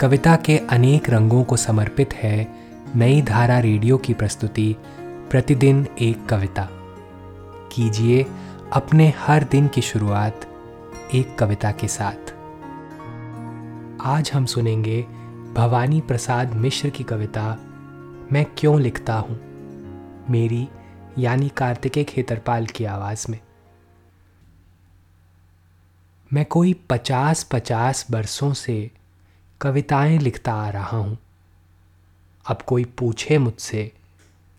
कविता के अनेक रंगों को समर्पित है नई धारा रेडियो की प्रस्तुति, प्रतिदिन एक कविता। कीजिए अपने हर दिन की शुरुआत एक कविता के साथ। आज हम सुनेंगे भवानी प्रसाद मिश्र की कविता, मैं क्यों लिखता हूँ? मेरी, यानी कार्तिकेय खेतरपाल की आवाज़ में। मैं कोई पचास पचास बरसों से कविताएँ लिखता आ रहा हूँ। अब कोई पूछे मुझसे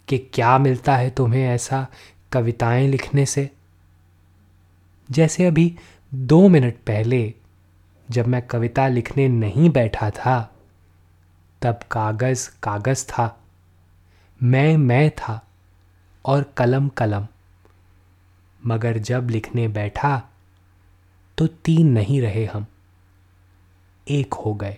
कि क्या मिलता है तुम्हें ऐसा कविताएँ लिखने से? जैसे अभी दो मिनट पहले जब मैं कविता लिखने नहीं बैठा था, तब कागज़ कागज़ था, मैं मैं था और कलम कलम। मगर जब लिखने बैठा तो तीन नहीं रहे हम, एक हो गए।